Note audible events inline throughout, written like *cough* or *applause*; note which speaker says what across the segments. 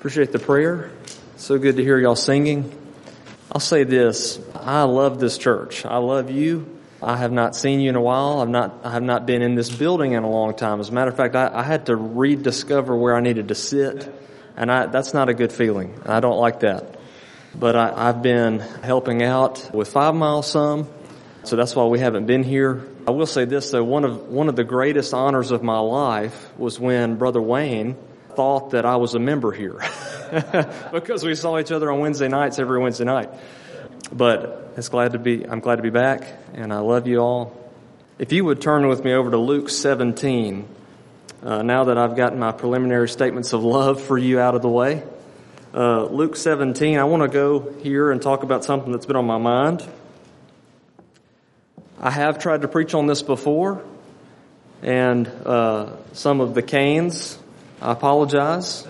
Speaker 1: Appreciate the prayer. So good to hear y'all singing. I'll say this. I love this church. I love you. I have not seen you in a while. I've not, I have not been in this building in a long time. As a matter of fact, I, I had to rediscover where I needed to sit. And I, that's not a good feeling. I don't like that. But I, I've been helping out with Five Mile some. So that's why we haven't been here. I will say this though, one of, one of the greatest honors of my life was when Brother Wayne thought that I was a member here. *laughs* because we saw each other on Wednesday nights every Wednesday night. But it's glad to be, I'm glad to be back and I love you all. If you would turn with me over to Luke 17, uh, now that I've gotten my preliminary statements of love for you out of the way. Uh, Luke 17, I want to go here and talk about something that's been on my mind. I have tried to preach on this before, and uh, some of the canes, I apologize.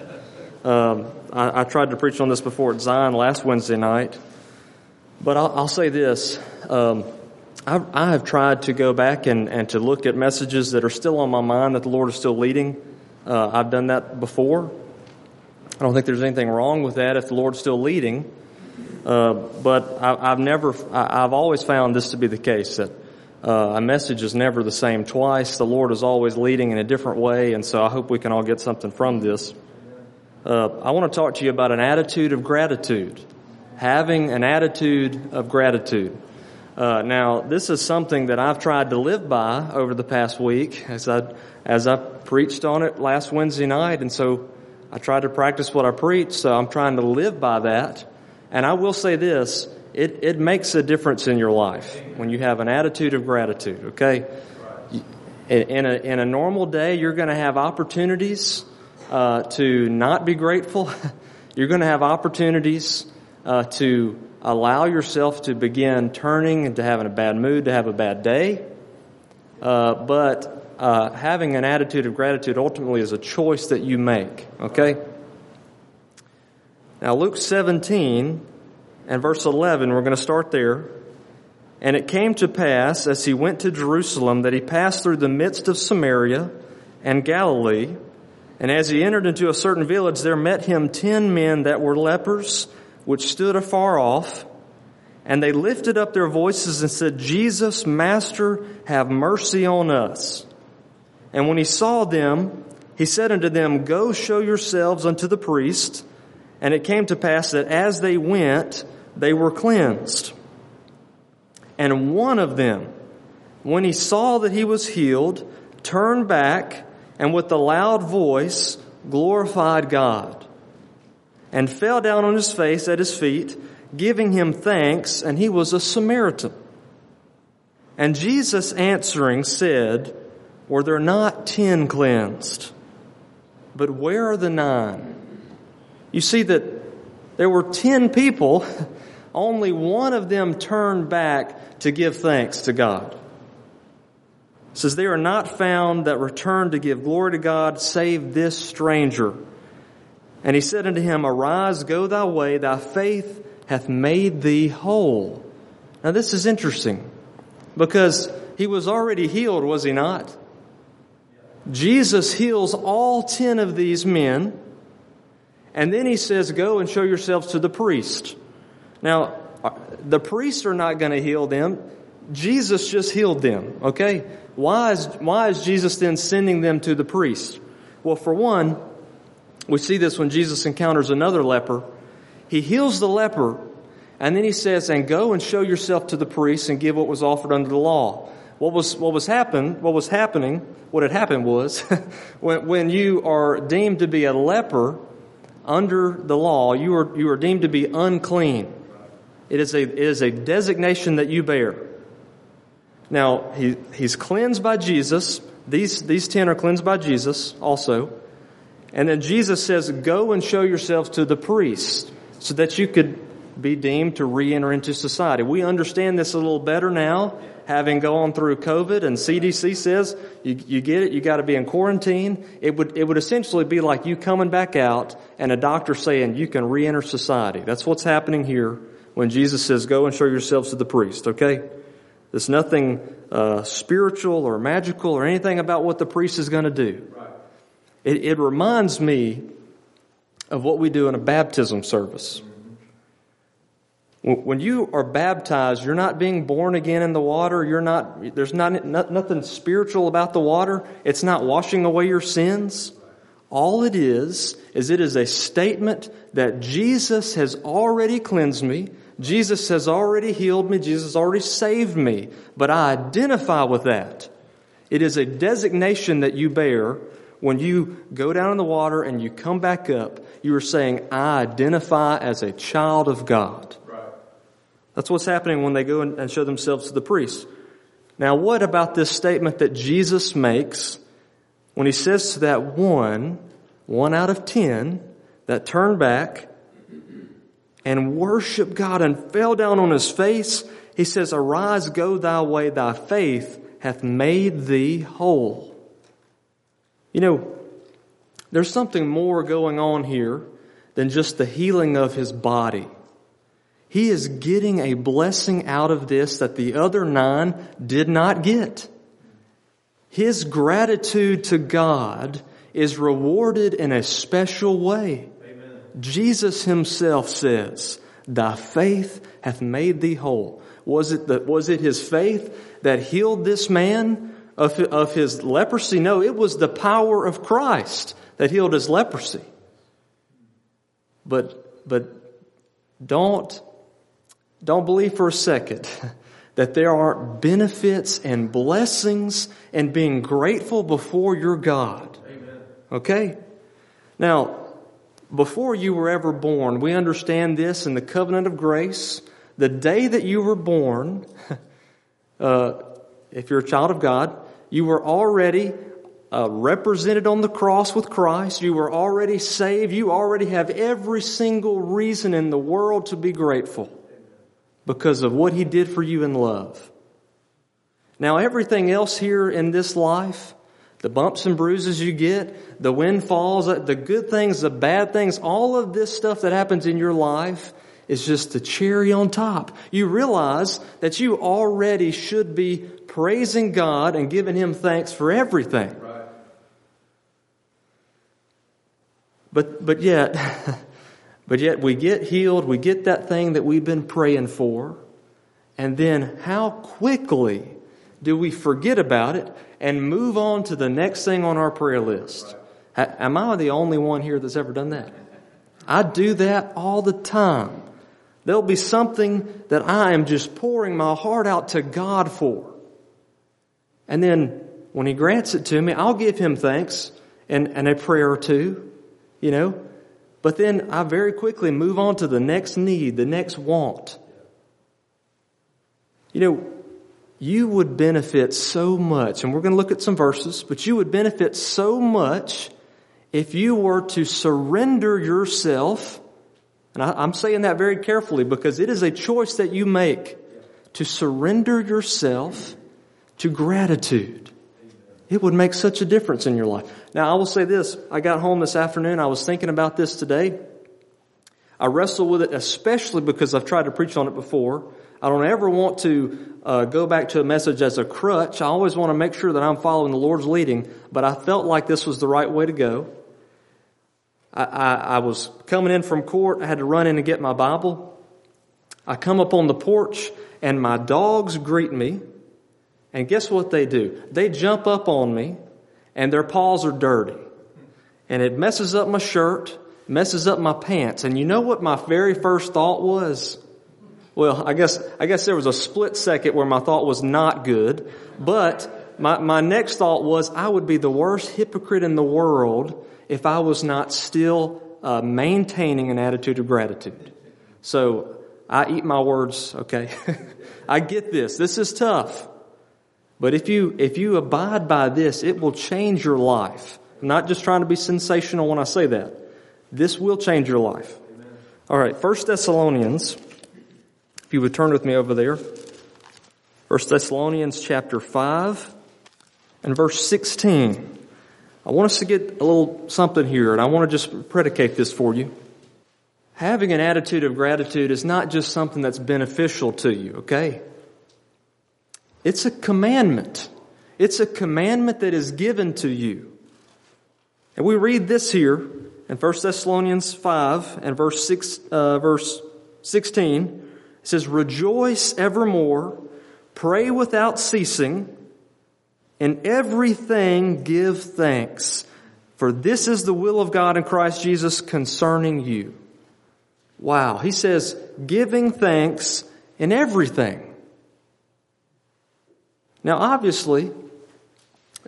Speaker 1: Um, I, I, tried to preach on this before at Zion last Wednesday night, but I'll, I'll say this. Um, I, I, have tried to go back and, and to look at messages that are still on my mind that the Lord is still leading. Uh, I've done that before. I don't think there's anything wrong with that if the Lord's still leading. Uh, but I, have never, I, have always found this to be the case that uh, a message is never the same twice. The Lord is always leading in a different way, and so I hope we can all get something from this. Uh, I want to talk to you about an attitude of gratitude. Having an attitude of gratitude. Uh, now, this is something that I've tried to live by over the past week as I as I preached on it last Wednesday night, and so I tried to practice what I preach. So I'm trying to live by that. And I will say this: it, it makes a difference in your life when you have an attitude of gratitude, okay? In a, in a normal day, you're going to have opportunities uh, to not be grateful. *laughs* you're going to have opportunities uh, to allow yourself to begin turning into having a bad mood, to have a bad day. Uh, but uh, having an attitude of gratitude ultimately is a choice that you make, okay? Now, Luke 17 and verse 11, we're going to start there. And it came to pass as he went to Jerusalem that he passed through the midst of Samaria and Galilee. And as he entered into a certain village, there met him ten men that were lepers, which stood afar off. And they lifted up their voices and said, Jesus, Master, have mercy on us. And when he saw them, he said unto them, Go show yourselves unto the priest. And it came to pass that as they went, they were cleansed. And one of them, when he saw that he was healed, turned back and with a loud voice glorified God and fell down on his face at his feet, giving him thanks, and he was a Samaritan. And Jesus answering said, Were there not ten cleansed? But where are the nine? You see that there were ten people only one of them turned back to give thanks to God. It says, They are not found that return to give glory to God, save this stranger. And he said unto him, Arise, go thy way, thy faith hath made thee whole. Now this is interesting because he was already healed, was he not? Jesus heals all ten of these men, and then he says, Go and show yourselves to the priest. Now, uh, the priests are not going to heal them. Jesus just healed them, okay? Why is, why is Jesus then sending them to the priest? Well, for one, we see this when Jesus encounters another leper. He heals the leper, and then he says, and go and show yourself to the priest and give what was offered under the law. What was, what was happen, what was happening, what had happened was, *laughs* when, when you are deemed to be a leper under the law, you are, you are deemed to be unclean. It is a, it is a designation that you bear. Now, he, he's cleansed by Jesus. These, these ten are cleansed by Jesus also. And then Jesus says, go and show yourselves to the priest so that you could be deemed to re-enter into society. We understand this a little better now, having gone through COVID and CDC says you, you get it, you got to be in quarantine. It would, it would essentially be like you coming back out and a doctor saying you can re-enter society. That's what's happening here when Jesus says, Go and show yourselves to the priest, okay? There's nothing uh, spiritual or magical or anything about what the priest is going to do. It, it reminds me of what we do in a baptism service. When you are baptized, you're not being born again in the water. You're not, there's not, nothing spiritual about the water. It's not washing away your sins. All it is, is it is a statement that Jesus has already cleansed me. Jesus has already healed me. Jesus has already saved me. But I identify with that. It is a designation that you bear when you go down in the water and you come back up. You are saying, I identify as a child of God. That's what's happening when they go and show themselves to the priest. Now, what about this statement that Jesus makes when he says to that one, one out of ten, that turned back and worshiped God and fell down on his face? He says, Arise, go thy way, thy faith hath made thee whole. You know, there's something more going on here than just the healing of his body. He is getting a blessing out of this that the other nine did not get. His gratitude to God is rewarded in a special way. Jesus himself says, Thy faith hath made thee whole. Was it, the, was it his faith that healed this man of, of his leprosy? No, it was the power of Christ that healed his leprosy. But, but don't don't believe for a second *laughs* that there aren't benefits and blessings and being grateful before your God. Amen. Okay? Now, before you were ever born, we understand this in the covenant of grace. The day that you were born, *laughs* uh, if you're a child of God, you were already uh, represented on the cross with Christ. You were already saved. You already have every single reason in the world to be grateful because of what He did for you in love. Now, everything else here in this life, the bumps and bruises you get, the windfalls, uh, the good things, the bad things, all of this stuff that happens in your life is just the cherry on top. You realize that you already should be praising God and giving Him thanks for everything. Right. But, but yet, *laughs* But yet we get healed, we get that thing that we've been praying for, and then how quickly do we forget about it and move on to the next thing on our prayer list? Am I the only one here that's ever done that? I do that all the time. There'll be something that I am just pouring my heart out to God for. And then when He grants it to me, I'll give Him thanks and, and a prayer or two, you know. But then I very quickly move on to the next need, the next want. You know, you would benefit so much, and we're going to look at some verses, but you would benefit so much if you were to surrender yourself. And I, am saying that very carefully because it is a choice that you make to surrender yourself to gratitude. It would make such a difference in your life. Now, I will say this. I got home this afternoon. I was thinking about this today. I wrestle with it, especially because I've tried to preach on it before. I don't ever want to uh, go back to a message as a crutch. I always want to make sure that I'm following the Lord's leading, but I felt like this was the right way to go. I, I, I was coming in from court. I had to run in and get my Bible. I come up on the porch and my dogs greet me. And guess what they do? They jump up on me and their paws are dirty. And it messes up my shirt, messes up my pants. And you know what my very first thought was? Well, I guess, I guess there was a split second where my thought was not good, but my, my next thought was I would be the worst hypocrite in the world if I was not still uh, maintaining an attitude of gratitude. So I eat my words, okay? *laughs* I get this. This is tough. But if you, if you abide by this, it will change your life. I'm not just trying to be sensational when I say that. This will change your life. All right, First Thessalonians, if you would turn with me over there. First Thessalonians chapter 5 and verse 16. I want us to get a little something here, and I want to just predicate this for you. Having an attitude of gratitude is not just something that's beneficial to you, okay? It's a commandment. It's a commandment that is given to you. And we read this here in 1 Thessalonians 5 and verse, 6, uh, verse 16, it says, Rejoice evermore, pray without ceasing, in everything give thanks, for this is the will of God in Christ Jesus concerning you. Wow. He says, giving thanks in everything. Now, obviously,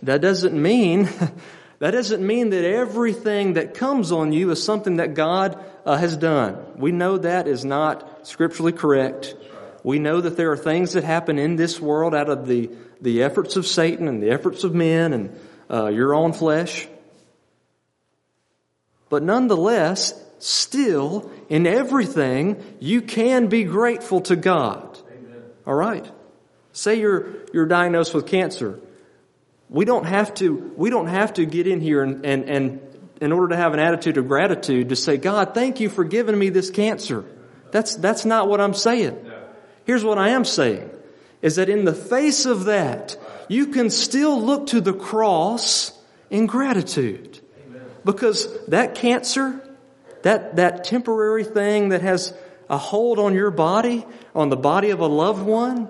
Speaker 1: that doesn't mean *laughs* that doesn't mean that everything that comes on you is something that God uh, has done. We know that is not scripturally correct. We know that there are things that happen in this world out of the, the efforts of Satan and the efforts of men and uh, your own flesh. But nonetheless, still, in everything, you can be grateful to God. Amen. All right. Say you're, you're diagnosed with cancer. We don't have to, we don't have to get in here and, and, and in order to have an attitude of gratitude to say, God, thank you for giving me this cancer. That's, that's not what I'm saying. Here's what I am saying is that in the face of that, you can still look to the cross in gratitude. Because that cancer, that, that temporary thing that has a hold on your body, on the body of a loved one,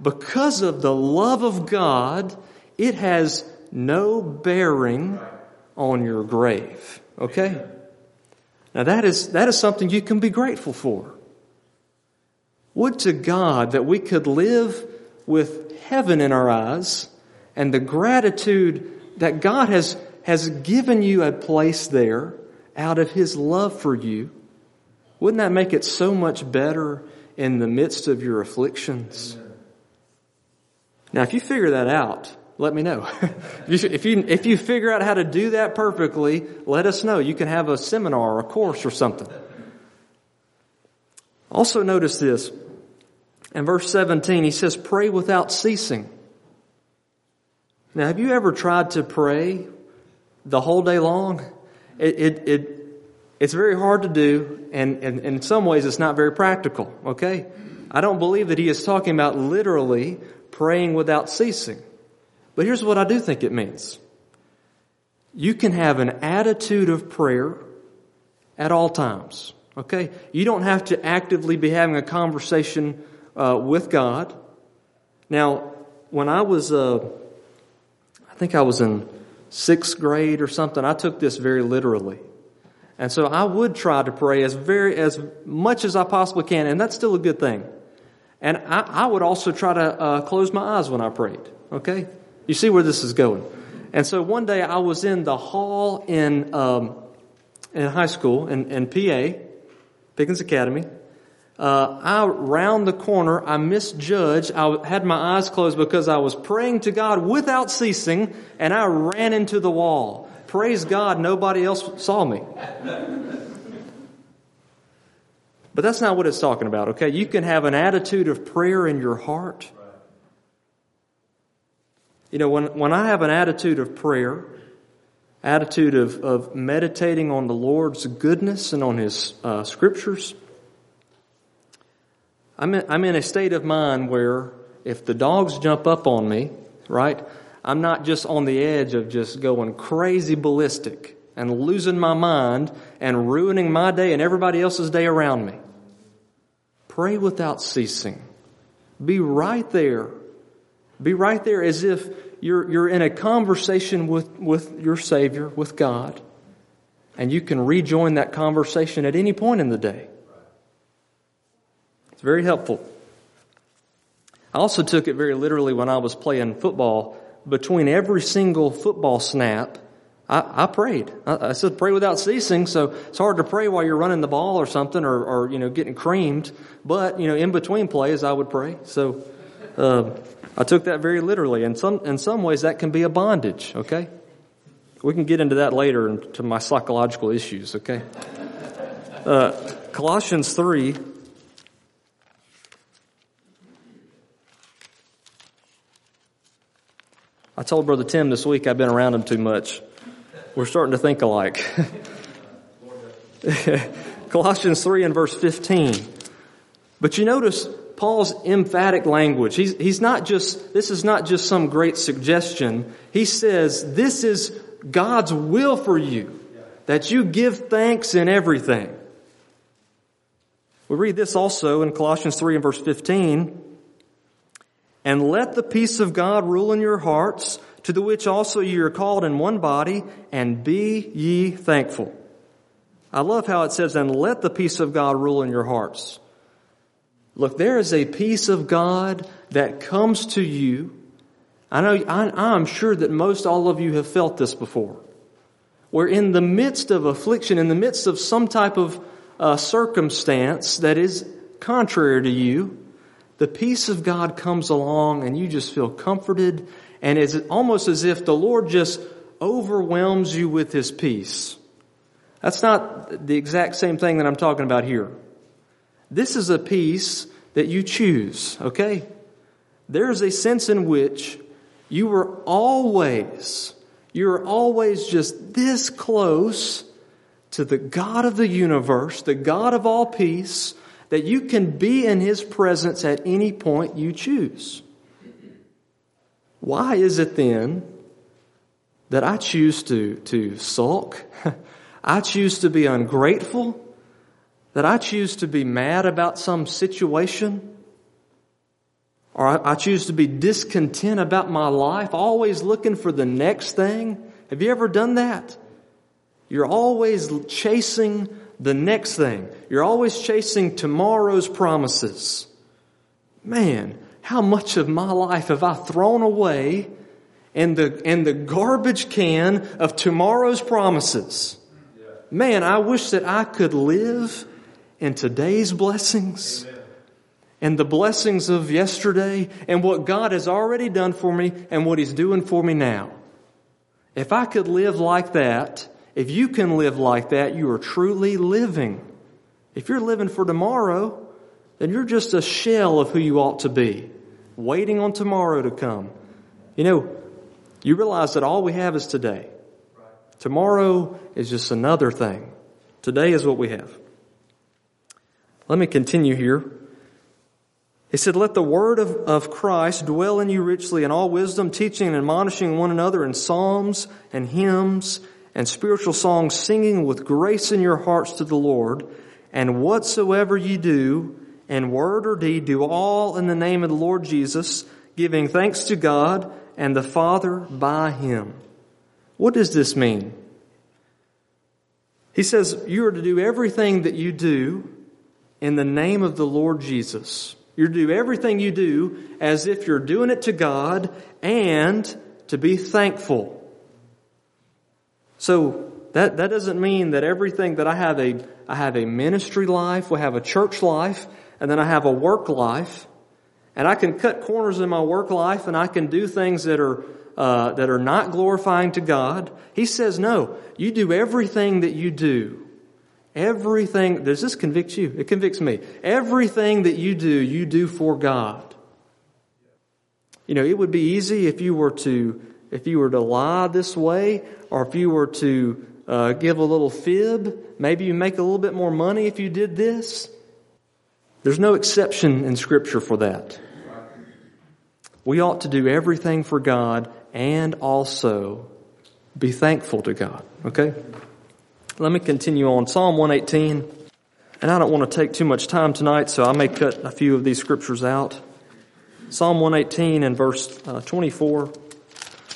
Speaker 1: because of the love of God, it has no bearing on your grave. Okay? Now that is, that is something you can be grateful for. Would to God that we could live with heaven in our eyes and the gratitude that God has, has given you a place there out of His love for you. Wouldn't that make it so much better in the midst of your afflictions? Now, if you figure that out, let me know. *laughs* if you, if you figure out how to do that perfectly, let us know. You can have a seminar or a course or something. Also notice this. In verse 17, he says, pray without ceasing. Now, have you ever tried to pray the whole day long? It, it, it it's very hard to do, and, and, and in some ways it's not very practical, okay? I don't believe that he is talking about literally praying without ceasing. But here's what I do think it means. You can have an attitude of prayer at all times. Okay? You don't have to actively be having a conversation uh, with God. Now, when I was, uh, I think I was in sixth grade or something, I took this very literally. And so I would try to pray as very, as much as I possibly can, and that's still a good thing. And I, I would also try to uh, close my eyes when I prayed. Okay? You see where this is going. And so one day I was in the hall in, um, in high school in, in PA, Pickens Academy. Uh, I round the corner, I misjudged. I had my eyes closed because I was praying to God without ceasing, and I ran into the wall. Praise God, nobody else saw me. But that's not what it's talking about, okay? You can have an attitude of prayer in your heart. You know, when, when I have an attitude of prayer, attitude of, of meditating on the Lord's goodness and on His uh, scriptures, I'm in, I'm in a state of mind where if the dogs jump up on me, right, I'm not just on the edge of just going crazy ballistic and losing my mind and ruining my day and everybody else's day around me. Pray without ceasing. Be right there be right there as if you're, you're in a conversation with, with your Savior, with God, and you can rejoin that conversation at any point in the day. It's very helpful. I also took it very literally when I was playing football. Between every single football snap, I, I prayed. I, I, said pray without ceasing, so it's hard to pray while you're running the ball or something or, or you know, getting creamed. But, you know, in between plays, I would pray. So, uh, I took that very literally. In some, in some ways, that can be a bondage, okay? We can get into that later into my psychological issues, okay? Uh, Colossians 3. I told Brother Tim this week I've been around him too much. We're starting to think alike. *laughs* Colossians 3 and verse 15. But you notice Paul's emphatic language. He's, he's not just, this is not just some great suggestion. He says, this is God's will for you. that you give thanks in everything. We read this also in Colossians 3 and verse 15. And let the peace of God rule in your hearts, to the which also ye are called in one body, and be ye thankful. I love how it says, and let the peace of God rule in your hearts. Look, there is a peace of God that comes to you. I know, I, am sure that most all of you have felt this before. Where in the midst of affliction, in the midst of some type of uh, circumstance that is contrary to you, the peace of God comes along and you just feel comforted and it's almost as if the Lord just overwhelms you with His peace. That's not the exact same thing that I'm talking about here. This is a peace that you choose, okay? There is a sense in which you are always, you're always just this close to the God of the universe, the God of all peace, that you can be in His presence at any point you choose. Why is it then that I choose to, to sulk? *laughs* I choose to be ungrateful? That I choose to be mad about some situation? Or I, choose to be discontent about my life, always looking for the next thing? Have you ever done that? You're always chasing the next thing. You're always chasing tomorrow's promises. Man, how much of my life have I thrown away in the, in the garbage can of tomorrow's promises? Man, I wish that I could live in today's blessings and the blessings of yesterday and what God has already done for me and what He's doing for me now. If I could live like that, if you can live like that, you are truly living. If you're living for tomorrow, then you're just a shell of who you ought to be, waiting on tomorrow to come. You know, you realize that all we have is today. Tomorrow is just another thing. Today is what we have. Let me continue here. He said, Let the word of, of Christ dwell in you richly in all wisdom, teaching and admonishing one another in psalms and hymns and spiritual songs, singing with grace in your hearts to the Lord. And whatsoever ye do, in word or deed, do all in the name of the Lord Jesus, giving thanks to God and the Father by Him. What does this mean? He says you are to do everything that you do in the name of the Lord Jesus. You're do everything you do as if you're doing it to God and to be thankful. So that, that doesn't mean that everything that I have a, I have a ministry life, we have a church life, and then I have a work life. And I can cut corners in my work life and I can do things that are, uh, that are not glorifying to God. He says, no, you do everything that you do. Everything, does this convict you? It convicts me. Everything that you do, you do for God. You know, it would be easy if you were to if you were to lie this way, or if you were to uh, give a little fib, maybe you make a little bit more money if you did this. There's no exception in Scripture for that. We ought to do everything for God and also be thankful to God. Okay? Let me continue on. Psalm 118. And I don't want to take too much time tonight, so I may cut a few of these scriptures out. Psalm 118 and verse uh, 24.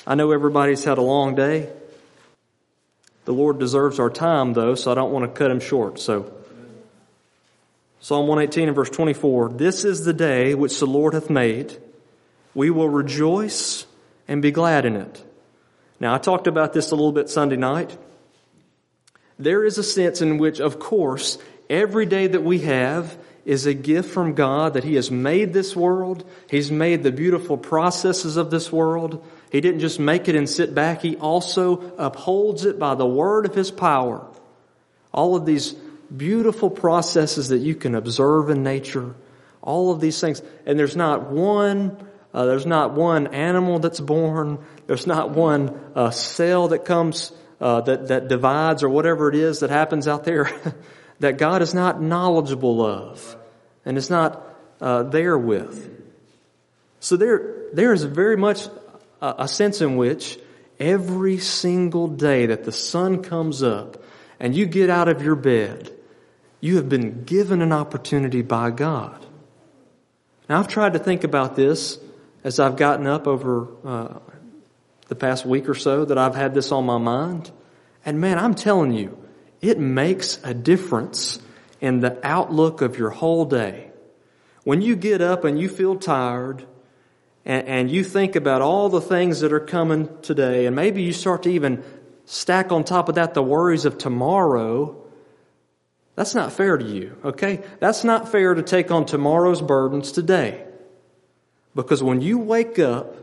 Speaker 1: I know everybody's had a long day. The Lord deserves our time, though, so I don't want to cut him short. So, Psalm 118 and verse 24 This is the day which the Lord hath made. We will rejoice and be glad in it. Now, I talked about this a little bit Sunday night. There is a sense in which, of course, every day that we have is a gift from God that He has made this world. He's made the beautiful processes of this world. He didn't just make it and sit back. He also upholds it by the word of His power. All of these beautiful processes that you can observe in nature. All of these things. And there's not one, uh, there's not one animal that's born. There's not one uh, cell that comes, uh, that, that divides or whatever it is that happens out there *laughs* that God is not knowledgeable of and is not uh, there with. So there, there is very much a sense in which every single day that the sun comes up and you get out of your bed, you have been given an opportunity by God. Now, I've tried to think about this as I've gotten up over uh, the past week or so that I've had this on my mind. And man, I'm telling you, it makes a difference in the outlook of your whole day. When you get up and you feel tired and, and you think about all the things that are coming today, and maybe you start to even stack on top of that the worries of tomorrow, that's not fair to you, okay? That's not fair to take on tomorrow's burdens today. Because when you wake up,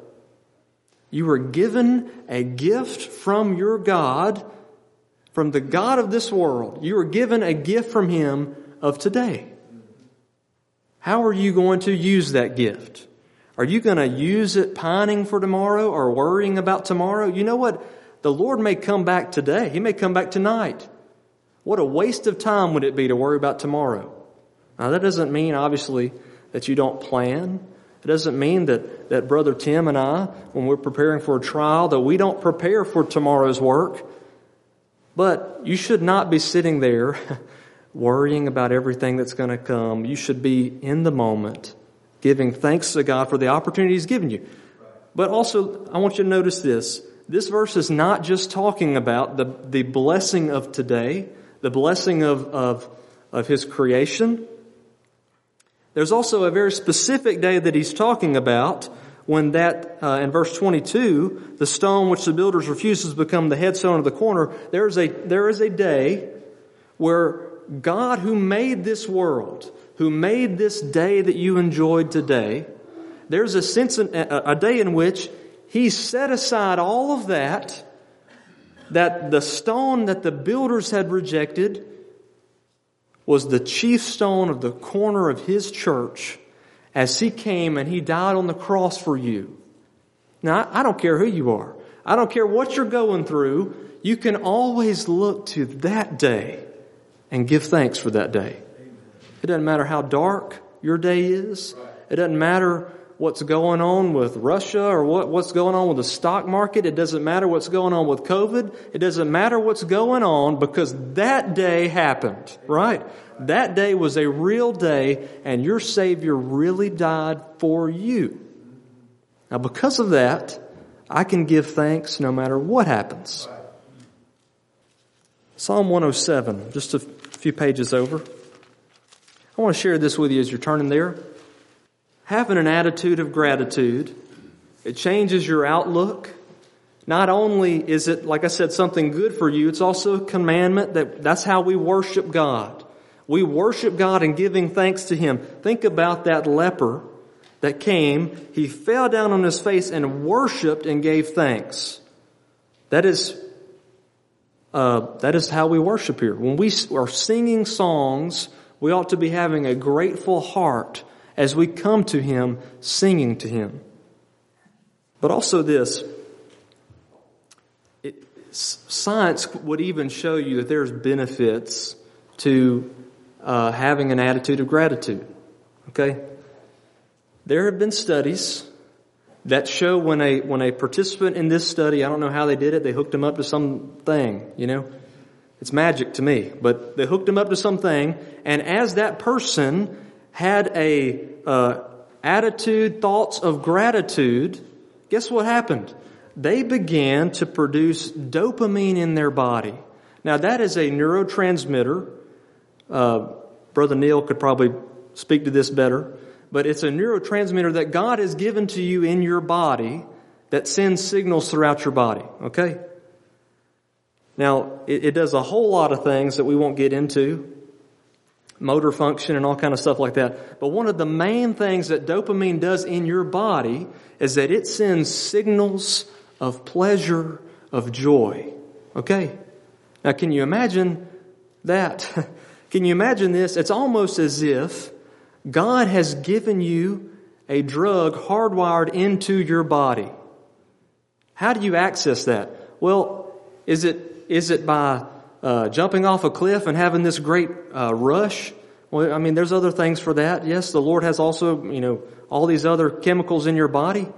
Speaker 1: you were given a gift from your God, from the God of this world. You were given a gift from Him of today. How are you going to use that gift? Are you going to use it pining for tomorrow or worrying about tomorrow? You know what? The Lord may come back today. He may come back tonight. What a waste of time would it be to worry about tomorrow? Now that doesn't mean, obviously, that you don't plan. It doesn't mean that, that Brother Tim and I, when we're preparing for a trial, that we don't prepare for tomorrow's work. But you should not be sitting there *laughs* worrying about everything that's going to come. You should be in the moment, giving thanks to God for the opportunity He's given you. But also, I want you to notice this. This verse is not just talking about the, the blessing of today, the blessing of, of, of His creation. There's also a very specific day that He's talking about when that, uh, in verse 22, the stone which the builders refuses to become the headstone of the corner, there is a, there is a day where God who made this world, who made this day that you enjoyed today, there's a sense, in, a, a day in which He set aside all of that, that the stone that the builders had rejected was the chief stone of the corner of His church as He came and He died on the cross for you. Now, I don't care who you are. I don't care what you're going through. You can always look to that day and give thanks for that day. It doesn't matter how dark your day is. It doesn't matter what's going on with Russia or what, what's going on with the stock market. It doesn't matter what's going on with COVID. It doesn't matter what's going on because that day happened, right? That day was a real day and your Savior really died for you. Now because of that, I can give thanks no matter what happens. Psalm 107, just a few pages over. I want to share this with you as you're turning there. Having an attitude of gratitude, it changes your outlook. Not only is it, like I said, something good for you, it's also a commandment that that's how we worship God. We worship God in giving thanks to Him. Think about that leper that came. He fell down on his face and worshiped and gave thanks. That is uh, that is how we worship here. When we are singing songs, we ought to be having a grateful heart as we come to Him, singing to Him. But also this, it, science would even show you that there's benefits to uh, having an attitude of gratitude. Okay? There have been studies that show when a, when a participant in this study, I don't know how they did it, they hooked them up to something, you know? It's magic to me, but they hooked them up to something, and as that person had a, uh, attitude, thoughts of gratitude, guess what happened? They began to produce dopamine in their body. Now that is a neurotransmitter. Uh, Brother Neil could probably speak to this better but it's a neurotransmitter that God has given to you in your body that sends signals throughout your body. Okay? Now, it, it, does a whole lot of things that we won't get into. Motor function and all kind of stuff like that. But one of the main things that dopamine does in your body is that it sends signals of pleasure, of joy. Okay? Now can you imagine that? *laughs* can you imagine this? It's almost as if God has given you a drug hardwired into your body. How do you access that? Well, is it, is it by uh, jumping off a cliff and having this great uh, rush? Well, I mean, there's other things for that. Yes, the Lord has also, you know, all these other chemicals in your body.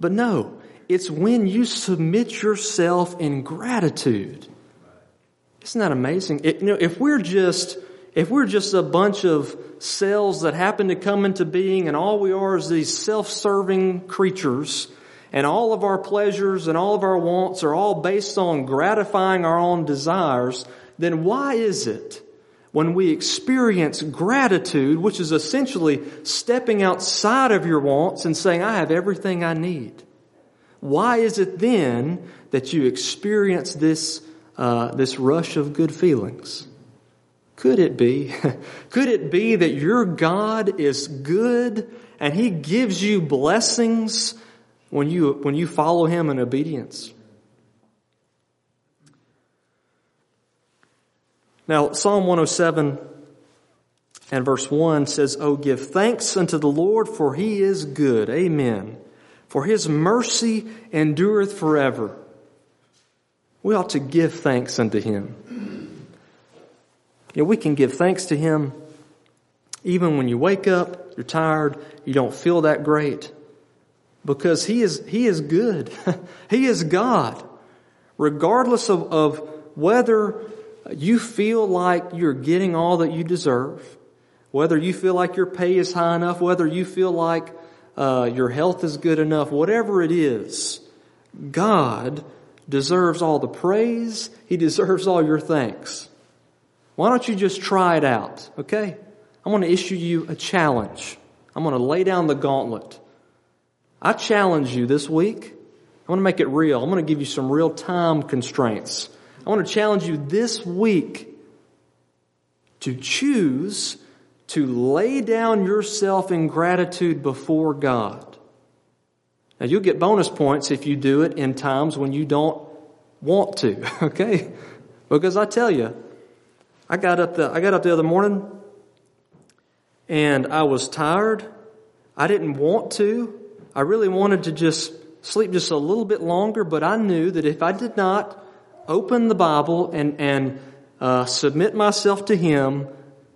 Speaker 1: But no, it's when you submit yourself in gratitude. Isn't that amazing? It, you know, if we're just if we're just a bunch of cells that happen to come into being and all we are is these self-serving creatures and all of our pleasures and all of our wants are all based on gratifying our own desires, then why is it when we experience gratitude, which is essentially stepping outside of your wants and saying, I have everything I need? Why is it then that you experience this, uh, this rush of good feelings? Could it be? *laughs* Could it be that your God is good and He gives you blessings when you, when you follow Him in obedience. Now, Psalm 107 and verse 1 says, Oh, give thanks unto the Lord, for He is good. Amen. For His mercy endureth forever. We ought to give thanks unto Him. You know, we can give thanks to Him even when you wake up, you're tired, you don't feel that great because he is, he is good. *laughs* he is God. Regardless of, of whether you feel like you're getting all that you deserve, whether you feel like your pay is high enough, whether you feel like uh, your health is good enough, whatever it is, God deserves all the praise. He deserves all your thanks. Why don't you just try it out, okay? I'm going to issue you a challenge. I'm going to lay down the gauntlet. I challenge you this week. I want to make it real. I'm going to give you some real time constraints. I want to challenge you this week to choose to lay down yourself in gratitude before God. Now you'll get bonus points if you do it in times when you don't want to, *laughs* okay? Because I tell you, I got up the, I got up the other morning and I was tired. I didn't want to. I really wanted to just sleep just a little bit longer, but I knew that if I did not open the Bible and, and uh, submit myself to Him,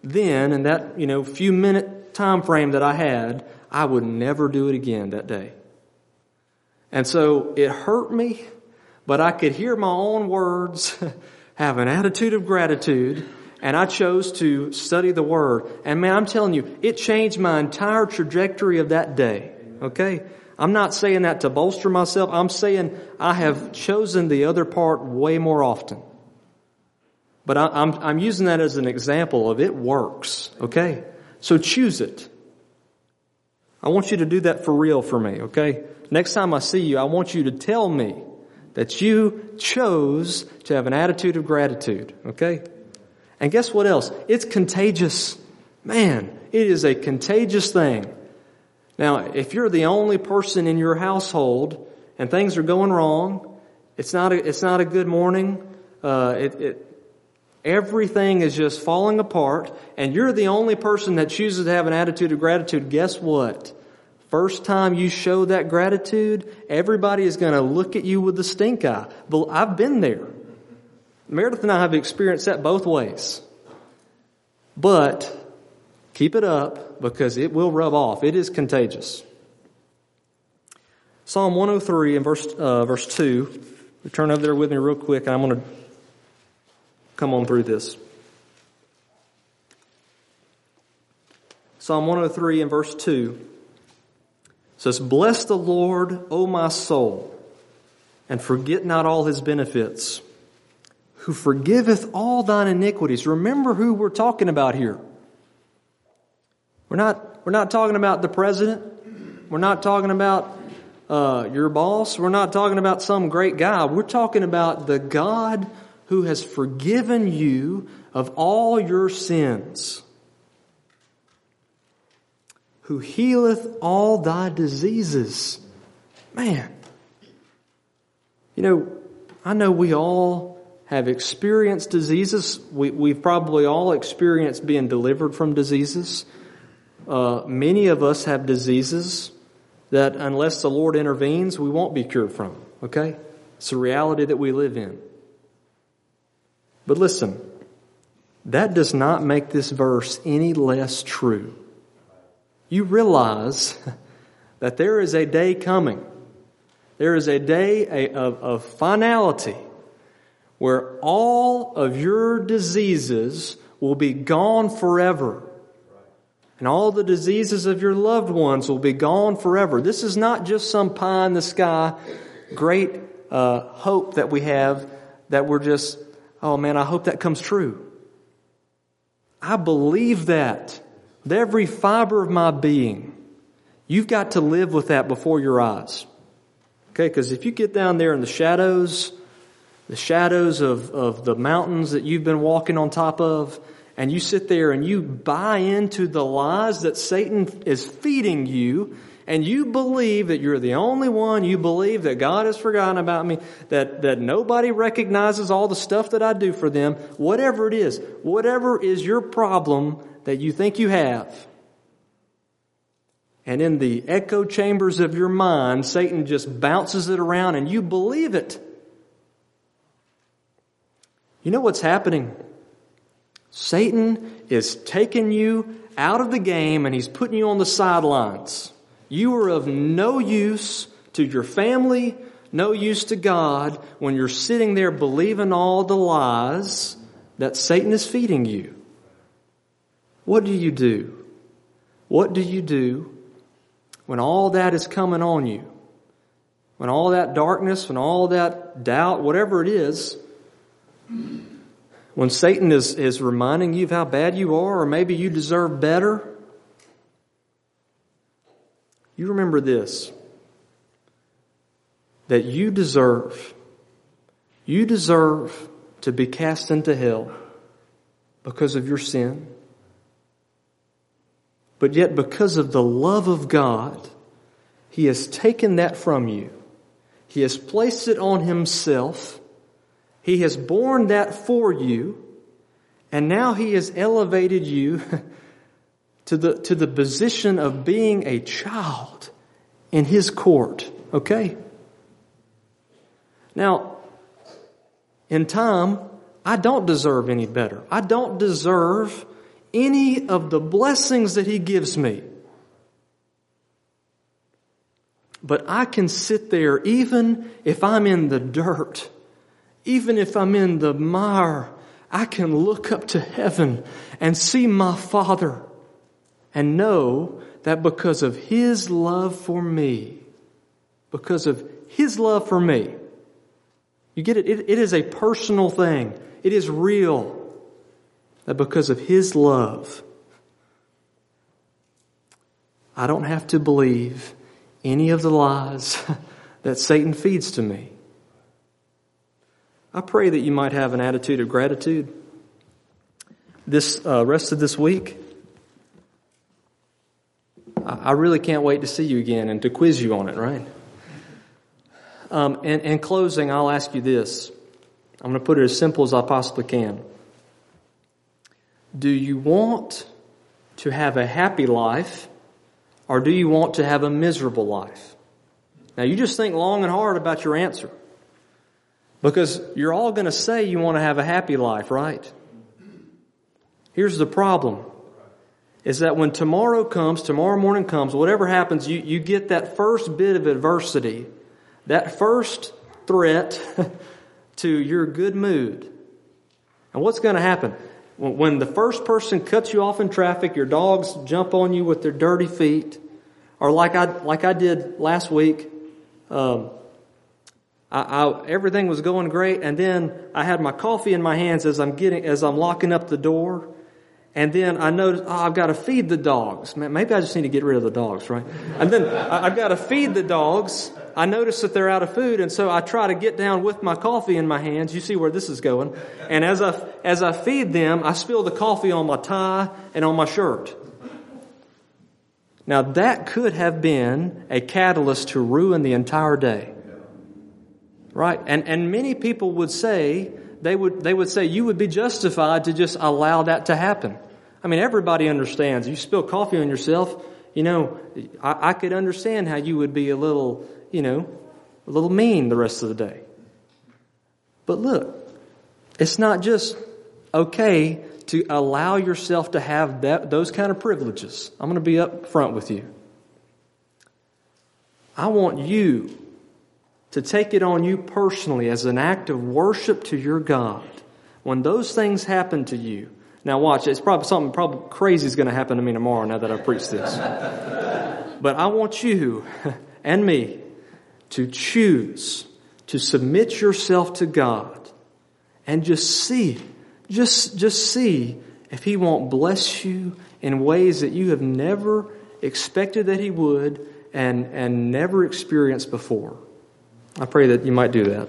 Speaker 1: then in that, you know, few minute time frame that I had, I would never do it again that day. And so it hurt me, but I could hear my own words, *laughs* have an attitude of gratitude, and I chose to study the Word. And man, I'm telling you, it changed my entire trajectory of that day. Okay? I'm not saying that to bolster myself. I'm saying I have chosen the other part way more often. But I, am I'm, I'm using that as an example of it works. Okay? So choose it. I want you to do that for real for me. Okay? Next time I see you, I want you to tell me that you chose to have an attitude of gratitude. Okay? And guess what else? It's contagious. Man, it is a contagious thing. Now, if you're the only person in your household and things are going wrong, it's not a, it's not a good morning. Uh, it, it, everything is just falling apart, and you're the only person that chooses to have an attitude of gratitude. Guess what? First time you show that gratitude, everybody is going to look at you with the stink eye. I've been there. Meredith and I have experienced that both ways. But keep it up because it will rub off. It is contagious. Psalm 103 and verse, uh, verse 2. Turn over there with me real quick, and I'm going to come on through this. Psalm 103 and verse 2 says, Bless the Lord, O my soul, and forget not all his benefits, who forgiveth all thine iniquities. Remember who we're talking about here. We're not, we're not talking about the president. We're not talking about uh, your boss. We're not talking about some great guy. We're talking about the God who has forgiven you of all your sins, who healeth all thy diseases. Man, you know, I know we all have experienced diseases. We, we've probably all experienced being delivered from diseases. Uh, many of us have diseases that unless the Lord intervenes, we won't be cured from. Okay? It's a reality that we live in. But listen, that does not make this verse any less true. You realize *laughs* that there is a day coming. There is a day of, of finality where all of your diseases will be gone forever. And all the diseases of your loved ones will be gone forever. This is not just some pie in the sky, great uh, hope that we have that we're just, oh man, I hope that comes true. I believe that with every fiber of my being. You've got to live with that before your eyes. Okay, because if you get down there in the shadows, the shadows of, of the mountains that you've been walking on top of, and you sit there and you buy into the lies that Satan is feeding you, and you believe that you're the only one, you believe that God has forgotten about me, that, that nobody recognizes all the stuff that I do for them, whatever it is, whatever is your problem that you think you have. And in the echo chambers of your mind, Satan just bounces it around and you believe it. You know what's happening? Satan is taking you out of the game and he's putting you on the sidelines. You are of no use to your family, no use to God when you're sitting there believing all the lies that Satan is feeding you. What do you do? What do you do when all that is coming on you? When all that darkness, when all that doubt, whatever it is, when Satan is, is reminding you of how bad you are, or maybe you deserve better, you remember this that you deserve, you deserve to be cast into hell because of your sin. But yet, because of the love of God, He has taken that from you. He has placed it on Himself he has borne that for you, and now He has elevated you *laughs* to the, to the position of being a child in His court. Okay? Now, in time, I don't deserve any better. I don't deserve any of the blessings that He gives me. But I can sit there even if I'm in the dirt even if I'm in the mire, I can look up to heaven and see my Father and know that because of His love for me, because of His love for me, you get it? It, it is a personal thing. It is real. That because of His love, I don't have to believe any of the lies *laughs* that Satan feeds to me. I pray that you might have an attitude of gratitude this uh, rest of this week. I really can't wait to see you again and to quiz you on it, right? Um, and in closing, I'll ask you this. I'm going to put it as simple as I possibly can. Do you want to have a happy life or do you want to have a miserable life? Now, you just think long and hard about your answer. Because you're all going to say you want to have a happy life, right? Here's the problem. Is that when tomorrow comes, tomorrow morning comes, whatever happens, you, you get that first bit of adversity, that first threat *laughs* to your good mood. And what's going to happen? When the first person cuts you off in traffic, your dogs jump on you with their dirty feet, or like I, like I did last week, um, I, I, everything was going great, and then I had my coffee in my hands as I'm getting, as I'm locking up the door, and then I noticed, oh, I've got to feed the dogs. Maybe I just need to get rid of the dogs, right? And then I've got to feed the dogs. I notice that they're out of food, and so I try to get down with my coffee in my hands. You see where this is going. And as I, as I feed them, I spill the coffee on my tie and on my shirt. Now that could have been a catalyst to ruin the entire day. Right? And, and many people would say, they would, they would say you would be justified to just allow that to happen. I mean, everybody understands. You spill coffee on yourself, you know, I, I could understand how you would be a little, you know, a little mean the rest of the day. But look, it's not just okay to allow yourself to have that, those kind of privileges. I'm going to be up front with you. I want you to take it on you personally as an act of worship to your God, when those things happen to you, now watch, it's probably something probably crazy is going to happen to me tomorrow now that I've preached this. *laughs* but I want you *laughs* and me to choose to submit yourself to God and just see, just, just see if He won't bless you in ways that you have never expected that He would and, and never experienced before. I pray that you might do that.